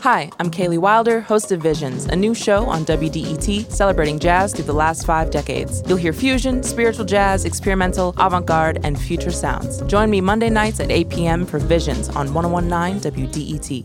Hi, I'm Kaylee Wilder, host of Visions, a new show on WDET celebrating jazz through the last five decades. You'll hear fusion, spiritual jazz, experimental, avant garde, and future sounds. Join me Monday nights at 8 p.m. for Visions on 1019 WDET.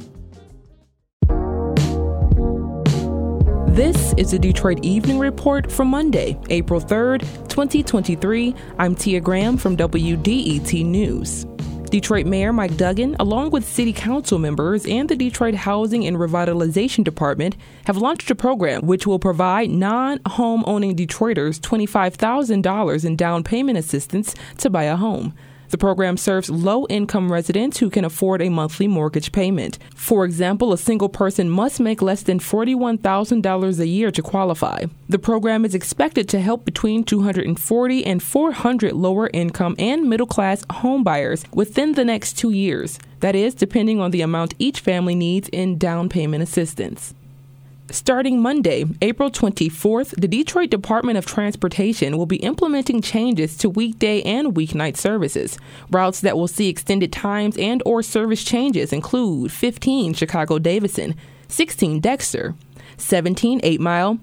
This is the Detroit Evening Report for Monday, April 3rd, 2023. I'm Tia Graham from WDET News. Detroit Mayor Mike Duggan, along with city council members and the Detroit Housing and Revitalization Department, have launched a program which will provide non home owning Detroiters $25,000 in down payment assistance to buy a home. The program serves low income residents who can afford a monthly mortgage payment. For example, a single person must make less than $41,000 a year to qualify. The program is expected to help between 240 and 400 lower income and middle class homebuyers within the next two years. That is, depending on the amount each family needs in down payment assistance. Starting Monday, April 24th, the Detroit Department of Transportation will be implementing changes to weekday and weeknight services. Routes that will see extended times and or service changes include 15 Chicago Davison, 16 Dexter, 17 8 Mile,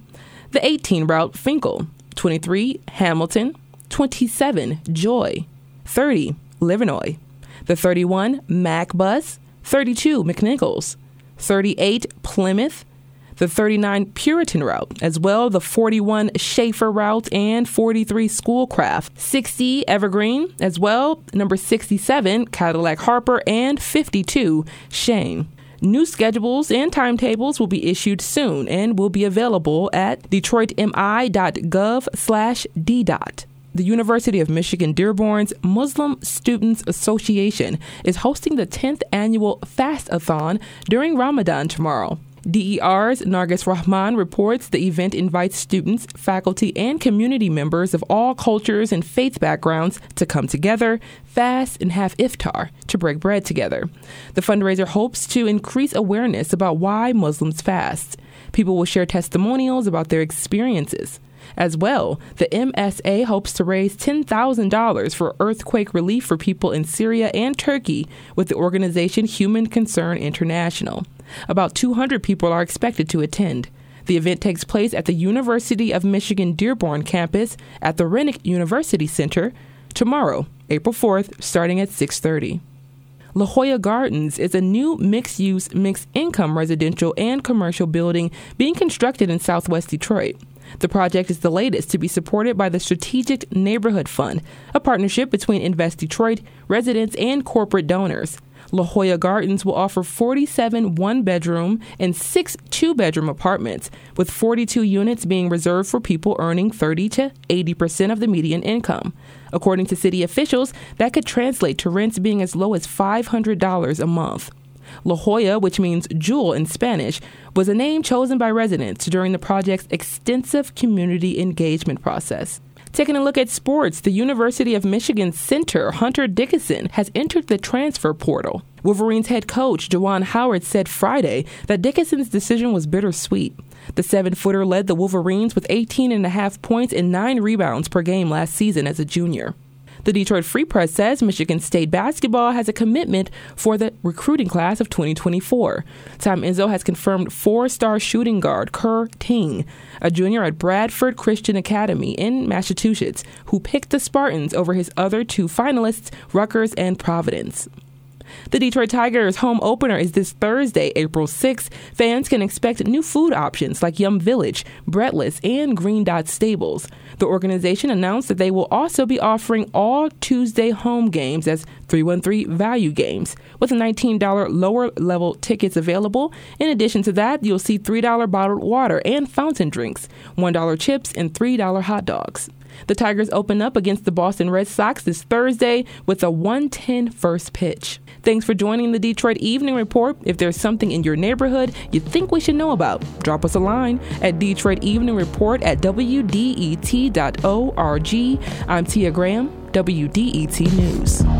the 18 route Fenkell, 23 Hamilton, 27 Joy, 30 Livernois, the 31 Mack Bus, 32 McNichols, 38 Plymouth, the 39 Puritan route, as well the 41 Schaefer route and 43 Schoolcraft, 60 Evergreen, as well number 67 Cadillac Harper and 52 Chene. New schedules and timetables will be issued soon and will be available at detroitmi.gov slash ddot. The University of Michigan Dearborn's Muslim Students Association is hosting the 10th annual Fast-a-thon during Ramadan tomorrow. DER's Nargis Rahman reports the event invites students, faculty, and community members of all cultures and faith backgrounds to come together, fast, and have iftar to break bread together. The fundraiser hopes to increase awareness about why Muslims fast. People will share testimonials about their experiences. As well, the MSA hopes to raise $10,000 for earthquake relief for people in Syria and Turkey with the organization Human Concern International. About 200 people are expected to attend. The event takes place at the University of Michigan Dearborn campus at the Rennick University Center tomorrow, April 4th, starting at 6:30. La Joya Gardens is a new mixed use, mixed income residential and commercial building being constructed in southwest Detroit. The project is the latest to be supported by the Strategic Neighborhood Fund, a partnership between Invest Detroit, residents, and corporate donors. La Joya Gardens will offer 47 one bedroom and six two bedroom apartments, with 42 units being reserved for people earning 30 to 80 percent of the median income. According to city officials, that could translate to rents being as low as $500 a month. La Joya, which means jewel in Spanish, was a name chosen by residents during the project's extensive community engagement process. Taking a look at sports, the University of Michigan center Hunter Dickinson has entered the transfer portal. Wolverines head coach Juwan Howard said Friday that Dickinson's decision was bittersweet. The seven footer led the Wolverines with 18 and a half points and nine rebounds per game last season as a junior. The Detroit Free Press says Michigan State basketball has a commitment for the recruiting class of 2024. Tom Izzo has confirmed four star shooting guard Kur Teng, a junior at Bradford Christian Academy in Massachusetts, who picked the Spartans over his other two finalists, Rutgers and Providence. The Detroit Tigers home opener is this Thursday, April 6th. Fans can expect new food options like Yum Village, Breadless, and Green Dot Stables. The organization announced that they will also be offering all Tuesday home games as 313 value games, with $19 lower level tickets available. In addition to that, you'll see $3 bottled water and fountain drinks, $1 chips, and $3 hot dogs. The Tigers open up against the Boston Red Sox this Thursday with a 110 first pitch. Thanks for joining the Detroit Evening Report. If there's something in your neighborhood you think we should know about, drop us a line at Detroit Evening Report at WDET.org. I'm Tia Graham, WDET News.